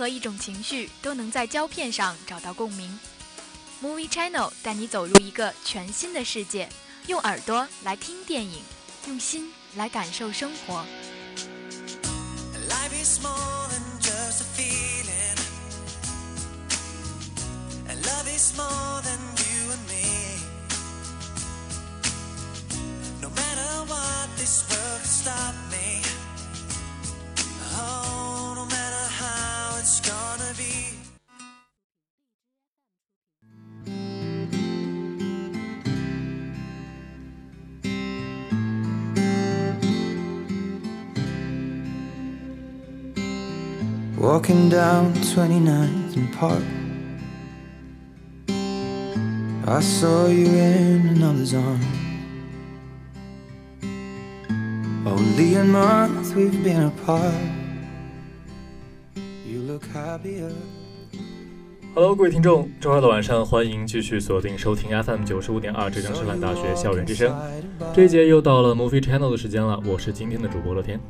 何一种情绪都能在胶片上找到共鸣。Movie Channel 带你走入一个全新的世界，用耳朵来听电影，用心来感受生活。Walking down 29th and Park. I saw you in another's arms. Only a month we've been apart. You look happier. Hello，各位听众，周二的晚上，欢迎继续锁定收听 FM 九十五点二浙江师范大学校园之声。这一节又到了 Movie Channel 的时间了，我是今天的主播乐天。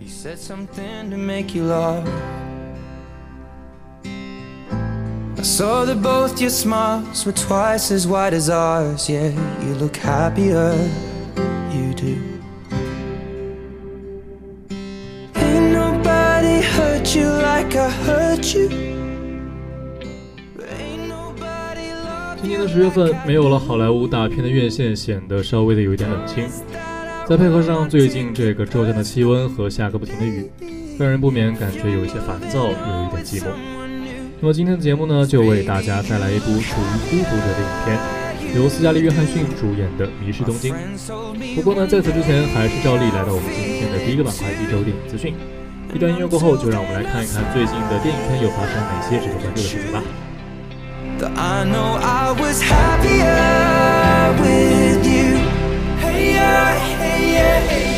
I saw that both your smiles were twice as wide as ours. Yeah, you look happier, you do. Ain't nobody hurt you like I hurt you. Ain't nobody 今年的十月份，没有了好莱坞大片的院线，显得稍微的有一点冷清。再配合上最近这个骤降的气温和下个不停的雨，让人不免感觉有一些烦躁，有一点寂寞。那么今天的节目呢，就为大家带来一部属于孤独者的影片，由斯嘉丽·约翰逊主演的《迷失东京》。不过呢，在此之前，还是照例来到我们今天的第一个板块——一周电影资讯。一段音乐过后，就让我们来看一看最近的电影圈又发生哪些值得关注的事情吧。I know I was happier with you. Hey yeah, hey yeah,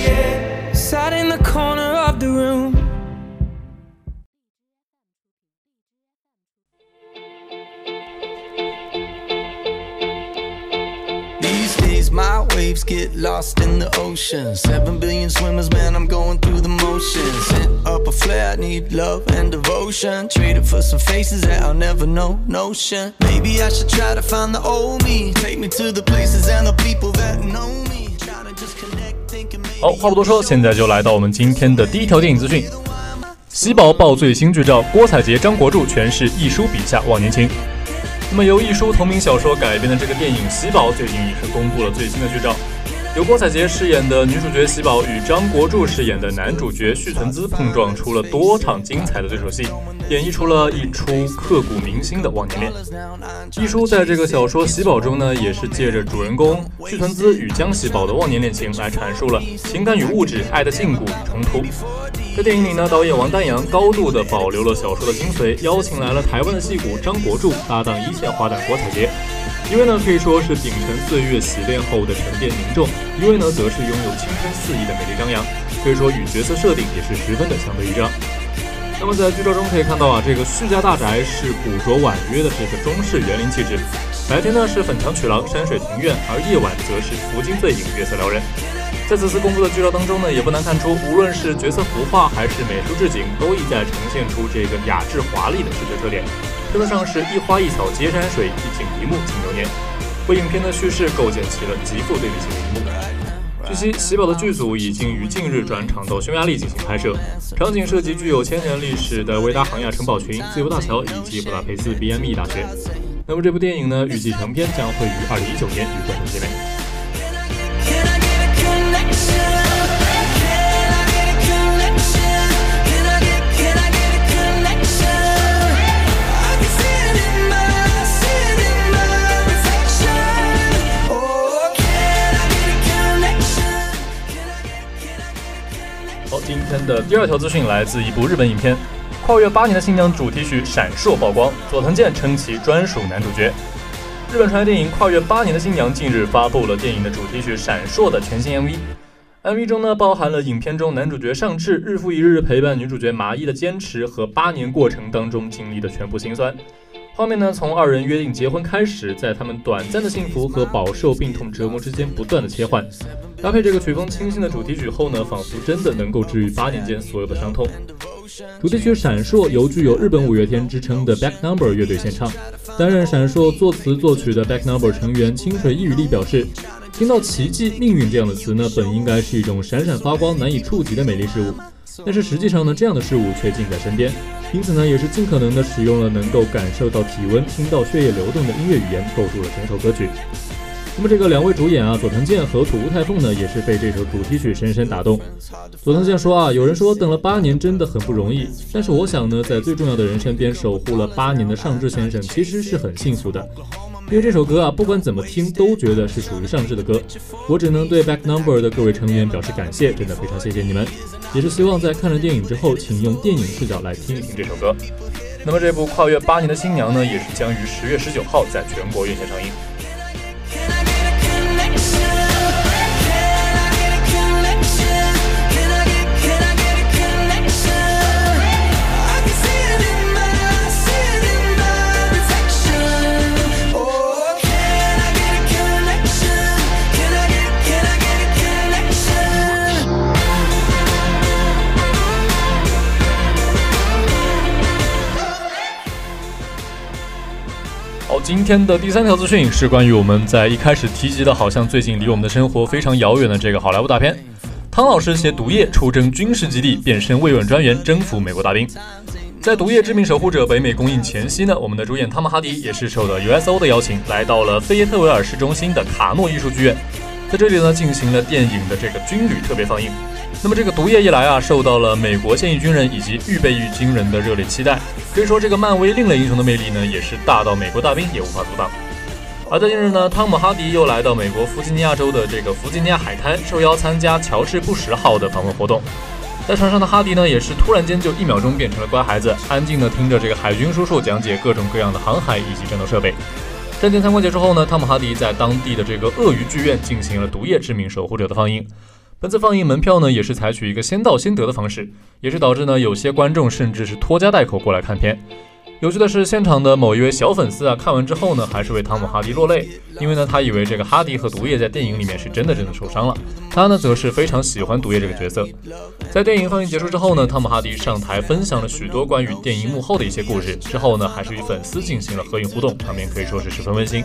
waves get lost in the ocean. Seven billion swimmers, man, I'm going through the motions. Set up a flare, I need love and devotion. Trade it for some faces that I'll never know. Notion. Maybe I should try to find the old me. Take me to the places and the people that know me. Try to just connect, thinking maybe. 好，话不多说，现在就来到我们今天的第一条电影资讯。喜宝爆最新剧照，郭采洁、张国柱全是一书笔下忘年情。那么由一书同名小说改编的这个电影《喜宝》最近也是公布了最新的剧照，由郭采洁饰演的女主角喜宝与张国柱饰演的男主角旭存姿碰撞出了多场精彩的对手戏，演绎出了一出刻骨铭心的忘年恋。一书在这个小说《喜宝》中呢，也是借着主人公旭存姿与江喜宝的忘年恋情来阐述了情感与物质、爱的禁锢与冲突。在电影里呢，导演王丹阳高度的保留了小说的精髓，邀请来了台湾的戏骨张国柱搭档一线花旦郭采洁。一位呢可以说是秉承岁月洗练后的沉淀凝重，一位呢则是拥有青春肆意的美丽张扬，可以说与角色设定也是十分的相得益彰。那么在剧照中可以看到啊，这个旭家大宅是古着婉约的这个中式园林气质，白天呢是粉墙曲廊、山水庭院，而夜晚则是福金醉影、月色撩人。在此次公布的剧照当中呢，也不难看出，无论是角色服化还是美术置景，都意在呈现出这个雅致华丽的视觉特点，称得上是一花一草皆山水，一景一幕尽流年，为影片的叙事构建起了极富对比性的一幕。据悉，喜宝的剧组已经于近日转场到匈牙利进行拍摄，场景涉及具有千年历史的维达杭亚城堡群、自由大桥以及布达佩斯 BME 大学。那么这部电影呢，预计成片将会于二零一九年与观众见面。天的第二条资讯来自一部日本影片《跨越八年的新娘》主题曲《闪烁》曝光，佐藤健称其专属男主角。日本传媒电影《跨越八年的新娘》近日发布了电影的主题曲《闪烁》的全新 MV。MV 中呢，包含了影片中男主角上智日复一日陪伴女主角麻衣的坚持和八年过程当中经历的全部辛酸。画面呢，从二人约定结婚开始，在他们短暂的幸福和饱受病痛折磨之间不断的切换，搭配这个曲风清新的主题曲后呢，仿佛真的能够治愈八年间所有的伤痛。主题曲《闪烁》由具有日本五月天之称的 Back Number 乐队献唱。担任《闪烁》作词作曲的 Back Number 成员清水一羽力表示，听到“奇迹”“命运”这样的词呢，本应该是一种闪闪发光、难以触及的美丽事物，但是实际上呢，这样的事物却近在身边。因此呢，也是尽可能的使用了能够感受到体温、听到血液流动的音乐语言，构筑了整首歌曲。那么这个两位主演啊，佐藤健和土屋太凤呢，也是被这首主题曲深深打动。佐藤健说啊，有人说等了八年真的很不容易，但是我想呢，在最重要的人身边守护了八年的上智先生，其实是很幸福的。因为这首歌啊，不管怎么听都觉得是属于上智的歌。我只能对 Back Number 的各位成员表示感谢，真的非常谢谢你们。也是希望在看了电影之后，请用电影视角来听一听这首歌。那么这部跨越八年的新娘呢，也是将于十月十九号在全国院线上映。今天的第三条资讯是关于我们在一开始提及的，好像最近离我们的生活非常遥远的这个好莱坞大片。汤老师携毒液出征军事基地，变身慰问专员，征服美国大兵。在《毒液：致命守护者》北美公映前夕呢，我们的主演汤姆哈迪也是受到 USO 的邀请，来到了菲耶特维尔市中心的卡诺艺术剧院，在这里呢进行了电影的这个军旅特别放映。那么这个毒液一来啊，受到了美国现役军人以及预备役军人的热烈期待。可以说，这个漫威另类英雄的魅力呢，也是大到美国大兵也无法阻挡。而在近日呢，汤姆哈迪又来到美国弗吉尼亚州的这个弗吉尼亚海滩，受邀参加乔治布什号的访问活动。在船上的哈迪呢，也是突然间就一秒钟变成了乖孩子，安静的听着这个海军叔叔讲解各种各样的航海以及战斗设备。战舰参观结束后呢，汤姆哈迪在当地的这个鳄鱼剧院进行了《毒液：致命守护者》的放映。本次放映门票呢，也是采取一个先到先得的方式，也是导致呢有些观众甚至是拖家带口过来看片。有趣的是，现场的某一位小粉丝啊，看完之后呢，还是为汤姆哈迪落泪，因为呢，他以为这个哈迪和毒液在电影里面是真的真的受伤了。他呢，则是非常喜欢毒液这个角色。在电影放映结束之后呢，汤姆哈迪上台分享了许多关于电影幕后的一些故事，之后呢，还是与粉丝进行了合影互动，场面可以说是十分温馨。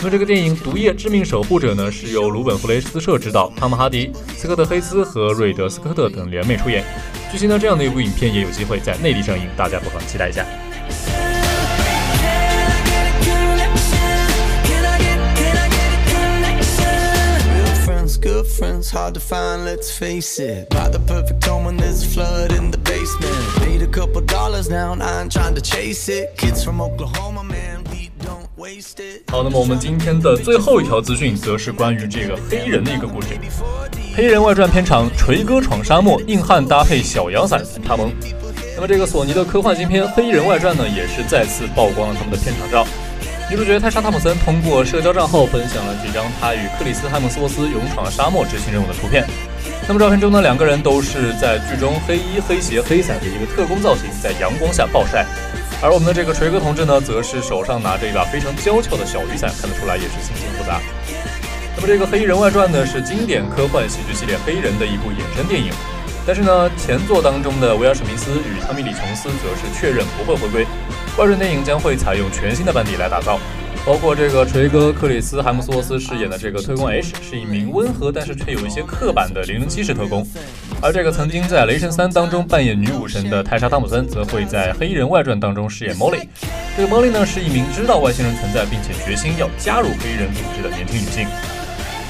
那么这个电影《毒液：致命守护者》呢，是由鲁本·弗雷斯社执导，汤姆哈迪、斯科特·黑斯和瑞德·斯科特等联袂出演。据悉呢，这样的一部影片也有机会在内地上映，大家不妨期待一下。Can I get, can I get a connection? Real friends, good friends, hard to find, let's face it. Buy the perfect home when there's a flood in the basement. Need a couple dollars now, and I ain't trying to chase it. Kids from Oklahoma, man, 好，那么我们今天的最后一条资讯，则是关于这个黑人的一个故事。黑人外传片场锤哥闯沙漠，硬汉搭配小阳伞他蒙。那么这个索尼的科幻新片《黑衣人外传》呢，也是再次曝光了他们的片场照。女主角泰莎·汤姆森通过社交账号分享了几张她与克里斯·汉姆斯沃斯勇闯沙漠执行任务的图片。那么照片中呢，两个人都是在剧中黑衣、黑鞋、黑伞的一个特工造型，在阳光下暴晒。而我们的这个锤哥同志呢，则是手上拿着一把非常娇俏的小雨伞，看得出来也是心情复杂。那么这个《黑衣人外传》呢，是经典科幻喜剧系列《黑人》的一部衍生电影。但是呢，前作当中的威尔史密斯与汤米李琼斯则是确认不会回归。外传电影将会采用全新的班底来打造，包括这个锤哥克里斯·海姆斯沃斯饰演的这个特工 H 是一名温和但是却有一些刻板的零零七式特工，而这个曾经在《雷神三》当中扮演女武神的泰莎·汤普森则会在《黑衣人外传》当中饰演 Molly。这个 Molly 呢是一名知道外星人存在并且决心要加入黑衣人组织的年轻女性。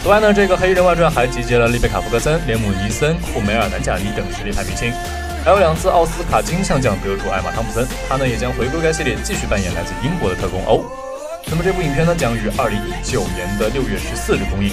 此外呢，这个《黑衣人外传》还集结了丽贝卡·福格森、连姆·尼森、库梅尔·南贾尼等实力派明星，还有两次奥斯卡金像奖得主艾玛·汤普森，她呢也将回归该系列，继续扮演来自英国的特工欧。那么这部影片呢将于二零一九年的六月十四日公映。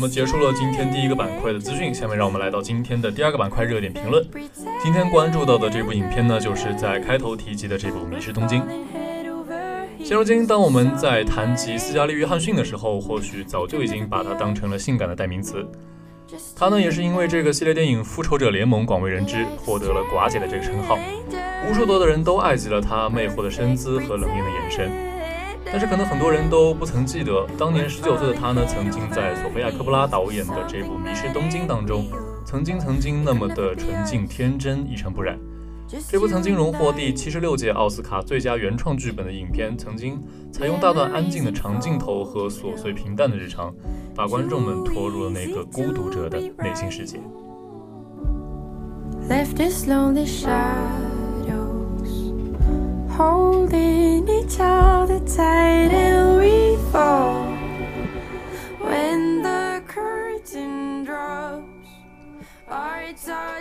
那么结束了今天第一个板块的资讯，下面让我们来到今天的第二个板块热点评论。今天关注到的这部影片呢，就是在开头提及的这部《迷失东京》。现如今，当我们在谈及斯嘉丽·约翰逊的时候，或许早就已经把她当成了性感的代名词。她呢，也是因为这个系列电影《复仇者联盟》广为人知，获得了“寡姐”的这个称号。无数多的人都爱极了她魅惑的身姿和冷艳的眼神。但是可能很多人都不曾记得，当年十九岁的他呢，曾经在索菲亚·科波拉导演的这部《迷失东京》当中，曾经曾经那么的纯净天真，一尘不染。这部曾经荣获第七十六届奥斯卡最佳原创剧本的影片，曾经采用大段安静的长镜头和琐碎平淡的日常，把观众们拖入了那个孤独者的内心世界。left is lonely shadows, holding each other tight, and we fall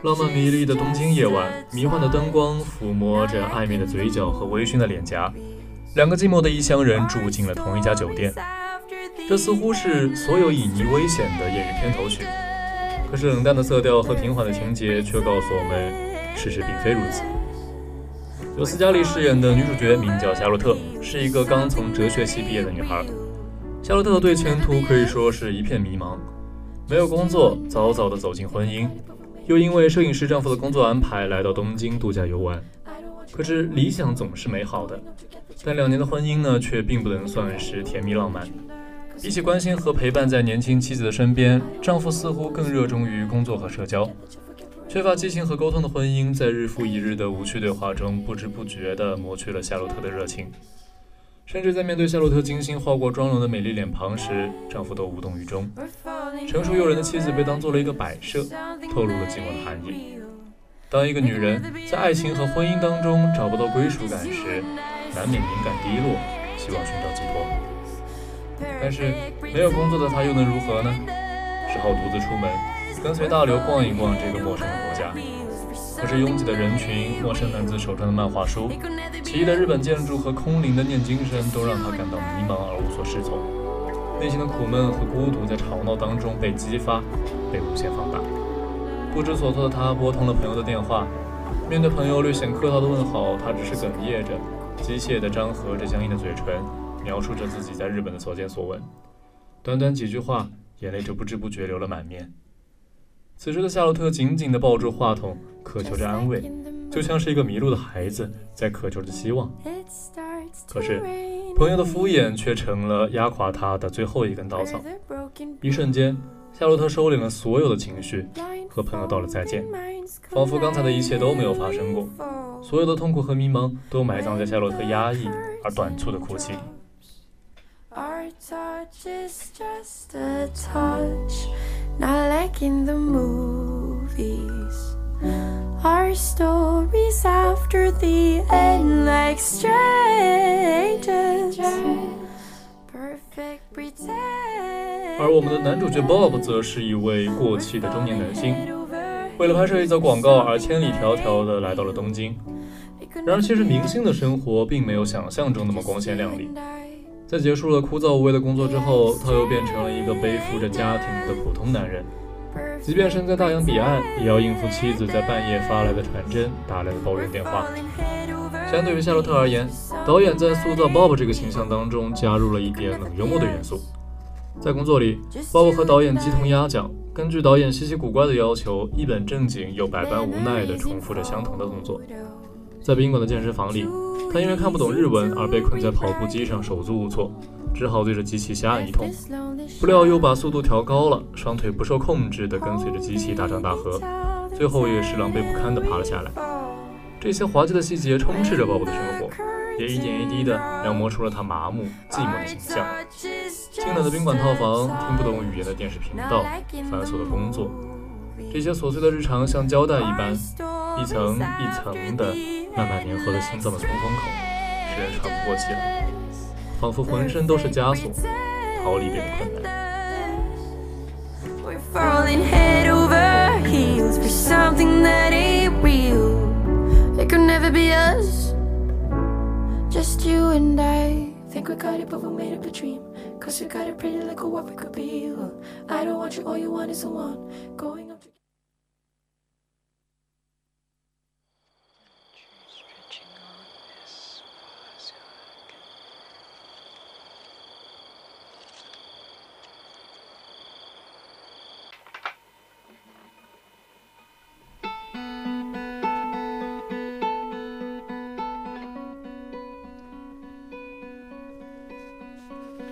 浪漫迷离的东京夜晚，迷幻的灯光抚摸着暧昧的嘴角和微醺的脸颊，两个寂寞的异乡人住进了同一家酒店。这似乎是所有旖旎危险的业余片头曲，可是冷淡的色调和平缓的情节却告诉我们，事实并非如此。由斯嘉丽饰演的女主角名叫夏洛特，是一个刚从哲学系毕业的女孩。夏洛特对前途可以说是一片迷茫，没有工作，早早的走进婚姻，又因为摄影师丈夫的工作安排来到东京度假游玩。可是理想总是美好的，但两年的婚姻呢，却并不能算是甜蜜浪漫。比起关心和陪伴在年轻妻子的身边，丈夫似乎更热衷于工作和社交。缺乏激情和沟通的婚姻，在日复一日的无趣对话中，不知不觉地磨去了夏洛特的热情。甚至在面对夏洛特精心化过妆容的美丽脸庞时，丈夫都无动于衷。成熟诱人的妻子被当做了一个摆设，透露了寂寞的含义。当一个女人在爱情和婚姻当中找不到归属感时，难免敏感低落，希望寻找寄托。但是没有工作的她又能如何呢？只好独自出门，跟随大流逛一逛这个陌生的国家。可是拥挤的人群、陌生男子手中的漫画书、奇异的日本建筑和空灵的念经声，都让他感到迷茫而无所适从。内心的苦闷和孤独在吵闹当中被激发，被无限放大。不知所措的他拨通了朋友的电话，面对朋友略显客套的问好，他只是哽咽着，机械地张合着僵硬的嘴唇，描述着自己在日本的所见所闻。短短几句话，眼泪就不知不觉流了满面。此时的夏洛特紧紧地抱住话筒，渴求着安慰，就像是一个迷路的孩子在渴求着希望。可是朋友的敷衍却成了压垮他的最后一根稻草一瞬间，夏洛特收敛了所有的情绪，和朋友道了再见，仿佛刚才的一切都没有发生过。所有的痛苦和迷茫都埋葬在夏洛特压抑而短促的哭泣里。Our touch is just a touch, not like in the movies. Our stories after the end, like strangers. Perfect pretend. 而我们的男主角 Bob 则是一位过气的中年男星，为了拍摄一则广告而千里迢迢地来到了东京。然而，其实明星的生活并没有想象中那么光鲜亮丽。在结束了枯燥无味的工作之后，他又变成了一个背负着家庭的普通男人。即便身在大洋彼岸，也要应付妻子在半夜发来的传真、打来的抱怨电话。相对于夏洛特而言，导演在塑造 Bob 这个形象当中加入了一点冷幽默的元素。在工作里，Bob 和导演鸡同鸭讲，根据导演稀奇古怪的要求，一本正经又百般无奈地重复着相同的动作。在宾馆的健身房里，他因为看不懂日文而被困在跑步机上，手足无措，只好对着机器瞎按一通。不料又把速度调高了，双腿不受控制地跟随着机器大张大合，最后也是狼狈不堪地爬了下来。这些滑稽的细节充斥着鲍勃的生活，也一点一滴地描摹出了他麻木、寂寞的形象。清冷的宾馆套房，听不懂语言的电视频道，繁琐的工作，这些琐碎的日常像胶带一般，一层一层的慢慢粘合了心脏的通风口，使人喘不过气来，仿佛浑身都是枷锁，逃离变得困难。falling head over heels for something that ain't real. It could never be us, just you and I. Think we got it, but we made up a dream. Cause we got it pretty like what we could be. Well, I don't want you, all you want is someone going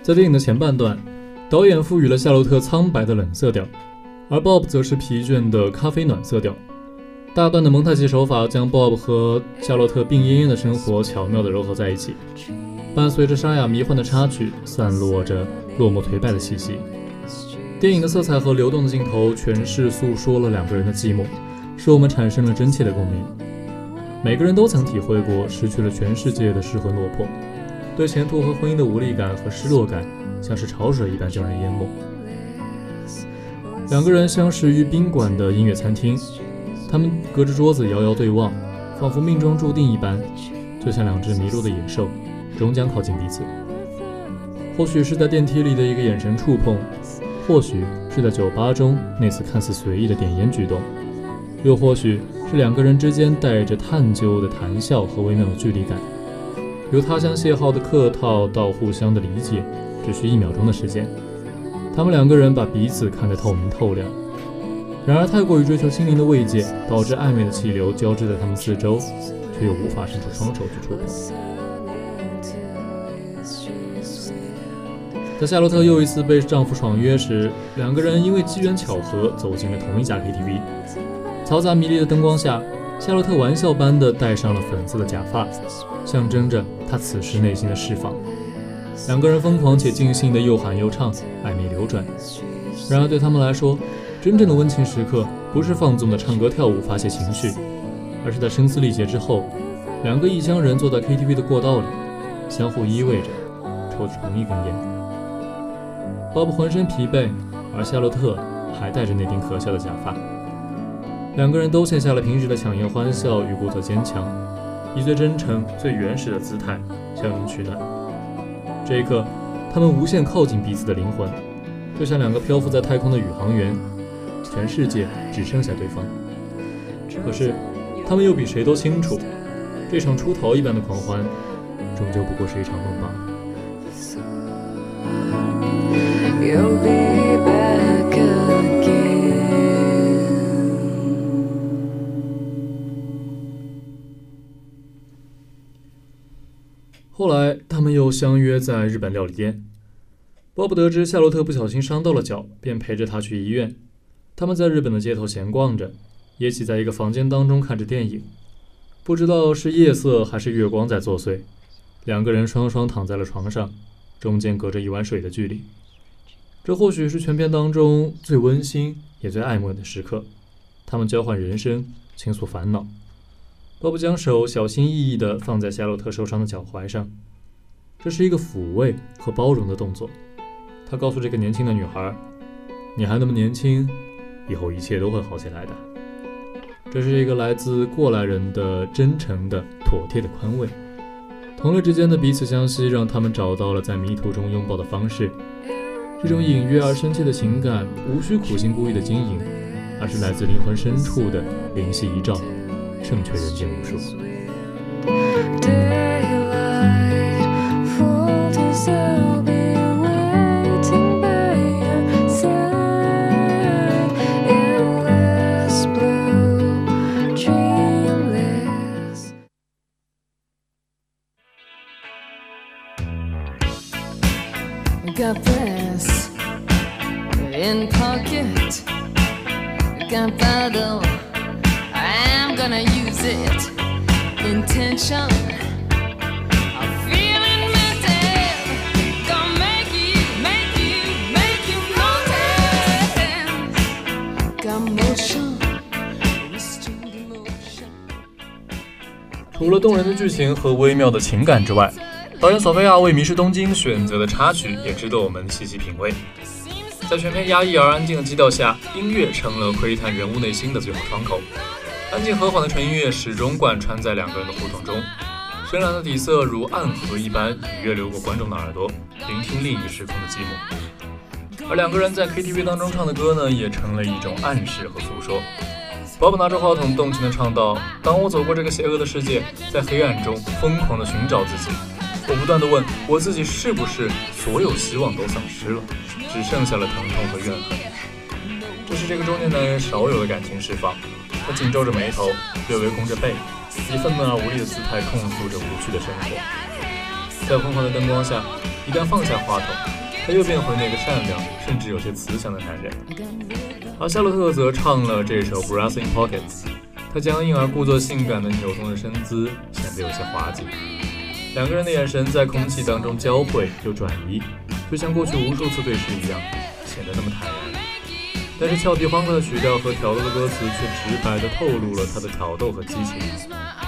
在电影的前半段，导演赋予了夏洛特苍白的冷色调，而 Bob 则是疲倦的咖啡暖色调。大段的蒙太奇手法将 Bob 和夏洛特病恹恹的生活巧妙地糅合在一起，伴随着沙哑迷幻的插曲，散落着落寞颓败的气息。电影的色彩和流动的镜头诠释诉说了两个人的寂寞，使我们产生了真切的共鸣。每个人都曾体会过失去了全世界的失魂落魄。对前途和婚姻的无力感和失落感，像是潮水一般将人淹没。两个人相识于宾馆的音乐餐厅，他们隔着桌子遥遥对望，仿佛命中注定一般，就像两只迷路的野兽，终将靠近彼此。或许是在电梯里的一个眼神触碰，或许是在酒吧中那次看似随意的点烟举动，又或许是两个人之间带着探究的谈笑和微妙的距离感。由他乡邂逅的客套到互相的理解，只需一秒钟的时间。他们两个人把彼此看得透明透亮。然而，太过于追求心灵的慰藉，导致暧昧的气流交织在他们四周，却又无法伸出双手去触碰。在夏洛特又一次被丈夫爽约时，两个人因为机缘巧合走进了同一家 KTV。嘈杂迷离的灯光下，夏洛特玩笑般地戴上了粉色的假发。象征着他此时内心的释放。两个人疯狂且尽兴的又喊又唱，暧昧流转。然而对他们来说，真正的温情时刻不是放纵的唱歌跳舞发泄情绪，而是在声嘶力竭之后，两个异乡人坐在 KTV 的过道里，相互依偎着，抽着同一根烟。鲍勃浑身疲惫，而夏洛特还戴着那顶可笑的假发。两个人都卸下了平时的强颜欢笑与故作坚强。以最真诚、最原始的姿态相拥取暖。这一刻，他们无限靠近彼此的灵魂，就像两个漂浮在太空的宇航员，全世界只剩下对方。可是，他们又比谁都清楚，这场出逃一般的狂欢，终究不过是一场梦罢了。来，他们又相约在日本料理店。鲍勃得知夏洛特不小心伤到了脚，便陪着他去医院。他们在日本的街头闲逛着，也挤在一个房间当中看着电影。不知道是夜色还是月光在作祟，两个人双双躺在了床上，中间隔着一碗水的距离。这或许是全片当中最温馨也最爱慕的时刻。他们交换人生，倾诉烦恼。鲍勃将手小心翼翼地放在夏洛特受伤的脚踝上，这是一个抚慰和包容的动作。他告诉这个年轻的女孩：“你还那么年轻，以后一切都会好起来的。”这是一个来自过来人的真诚的、妥帖的宽慰。同类之间的彼此相惜，让他们找到了在迷途中拥抱的方式。这种隐约而深切的情感，无需苦心孤诣的经营，而是来自灵魂深处的灵犀一照。胜却人间无数。除了动人的剧情和微妙的情感之外，导演索菲亚为《迷失东京》选择的插曲也值得我们细细品味。在全片压抑而安静的基调下，音乐成了窥探人物内心的最好窗口。安静和缓的纯音乐始终贯穿在两个人的互动中，深蓝的底色如暗河一般，隐约流过观众的耳朵，聆听另一个时空的寂寞。而两个人在 KTV 当中唱的歌呢，也成了一种暗示和诉说。Bob 拿着话筒，动情地唱道：“当我走过这个邪恶的世界，在黑暗中疯狂地寻找自己，我不断地问我自己，是不是所有希望都丧失了，只剩下了疼痛和怨恨？这是这个中年男人少有的感情释放。他紧皱着眉头，略微弓着背，以愤懑而无力的姿态控诉着无趣的生活。在昏黄的灯光下，一旦放下话筒，他又变回那个善良，甚至有些慈祥的男人。而夏洛特则唱了这首《Brass in Pockets》，他僵硬而故作性感的扭动着身姿，显得有些滑稽。两个人的眼神在空气当中交汇又转移，就像过去无数次对视一样，显得那么坦然。但是俏皮欢快的曲调和挑逗的歌词却直白地透露了他的挑逗和激情。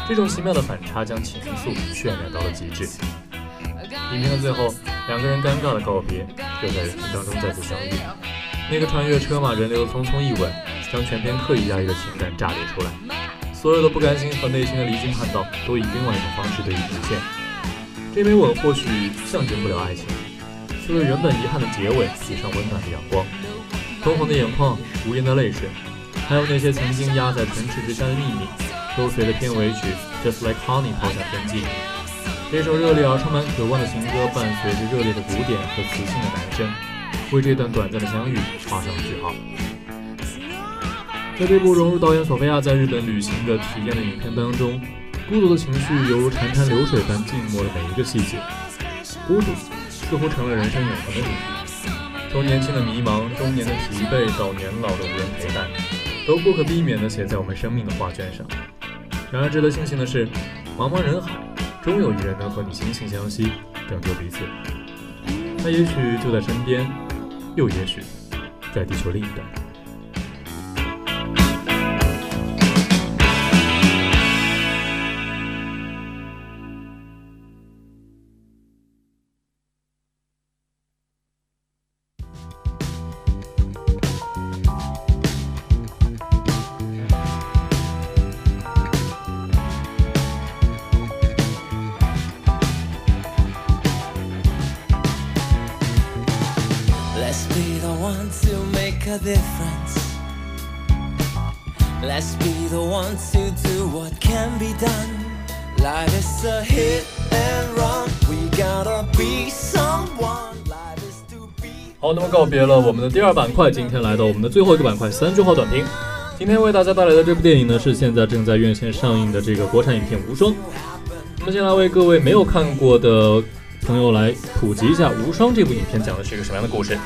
这种奇妙的反差将情愫渲染到了极致。影片的最后，两个人尴尬的告别，又在人群当中再次相遇。那个穿越车马人流的匆匆一吻，将全片刻意压抑的情感炸裂出来。所有的不甘心和内心的离经叛道，都以另外一种方式得以实现。这枚吻或许象征不了爱情，却为原本遗憾的结尾补上温暖的阳光。通红的眼眶，无言的泪水，还有那些曾经压在唇齿之下的秘密，都随着片尾曲《Just Like Honey》抛下天际。这首热烈而充满渴望的情歌，伴随着热烈的鼓点和磁性的男声，为这段短暂的相遇画上了句号。在这部融入导演索菲亚在日本旅行的体验的影片当中，孤独的情绪犹如潺潺流水般浸没了每一个细节，孤独似乎成了人生永恒的主题。从年轻的迷茫、中年的疲惫到年老的无人陪伴，都不可避免地写在我们生命的画卷上。然而，值得庆幸的是，茫茫人海，终有一人能和你惺惺相惜，拯救彼此。他也许就在身边，又也许在地球另一端。好，那么告别了我们的第二板块，今天来到我们的最后一个板块——三句话短评。今天为大家带来的这部电影呢，是现在正在院线上映的这个国产影片《无双》。那么，先来为各位没有看过的朋友来普及一下《无双》这部影片讲的是一个什么样的故事。《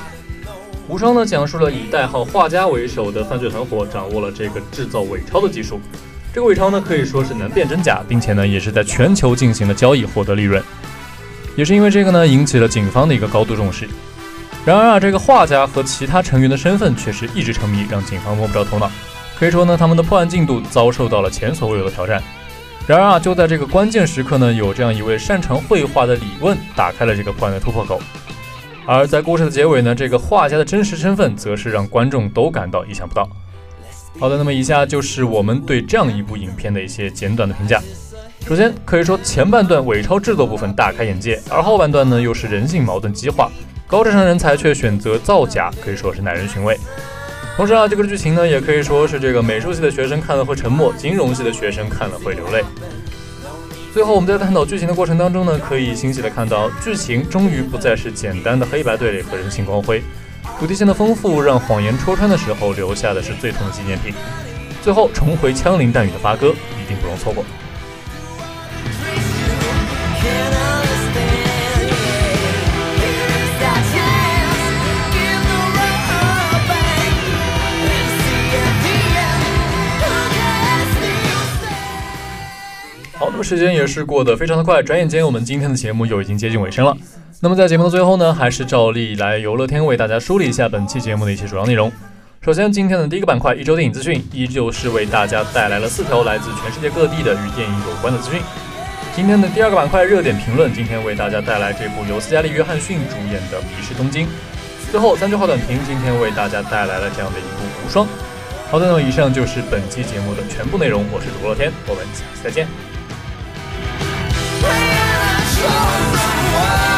无双》呢，讲述了以代号画家为首的犯罪团伙掌握了这个制造伪钞的技术。这个伪钞呢，可以说是能辨真假，并且呢，也是在全球进行了交易，获得利润。也是因为这个呢，引起了警方的一个高度重视。然而啊，这个画家和其他成员的身份却是一直成谜，让警方摸不着头脑。可以说呢，他们的破案进度遭受到了前所未有的挑战。然而啊，就在这个关键时刻呢，有这样一位擅长绘画的李问打开了这个破案的突破口。而在故事的结尾呢，这个画家的真实身份则是让观众都感到意想不到。好的，那么以下就是我们对这样一部影片的一些简短的评价。首先可以说前半段伪钞制作部分大开眼界，而后半段呢又是人性矛盾激化，高智商人才却选择造假，可以说是耐人寻味。同时啊，这个剧情呢也可以说是这个美术系的学生看了会沉默，金融系的学生看了会流泪。最后，我们在探讨剧情的过程当中呢，可以欣喜的看到，剧情终于不再是简单的黑白对立和人性光辉，主题性的丰富让谎言戳穿的时候留下的是最痛的纪念品。最后重回枪林弹雨的发哥，一定不容错过。好，那么时间也是过得非常的快，转眼间我们今天的节目又已经接近尾声了。那么在节目的最后呢，还是照例来游乐天为大家梳理一下本期节目的一些主要内容。首先，今天的第一个板块一周电影资讯，依旧是为大家带来了四条来自全世界各地的与电影有关的资讯。今天的第二个板块热点评论，今天为大家带来这部由斯嘉丽·约翰逊主演的《迷失东京》。最后三句话短评，今天为大家带来了这样的一部无双。好的，那么以上就是本期节目的全部内容，我是主播乐天，我们下期再见。When I close my eyes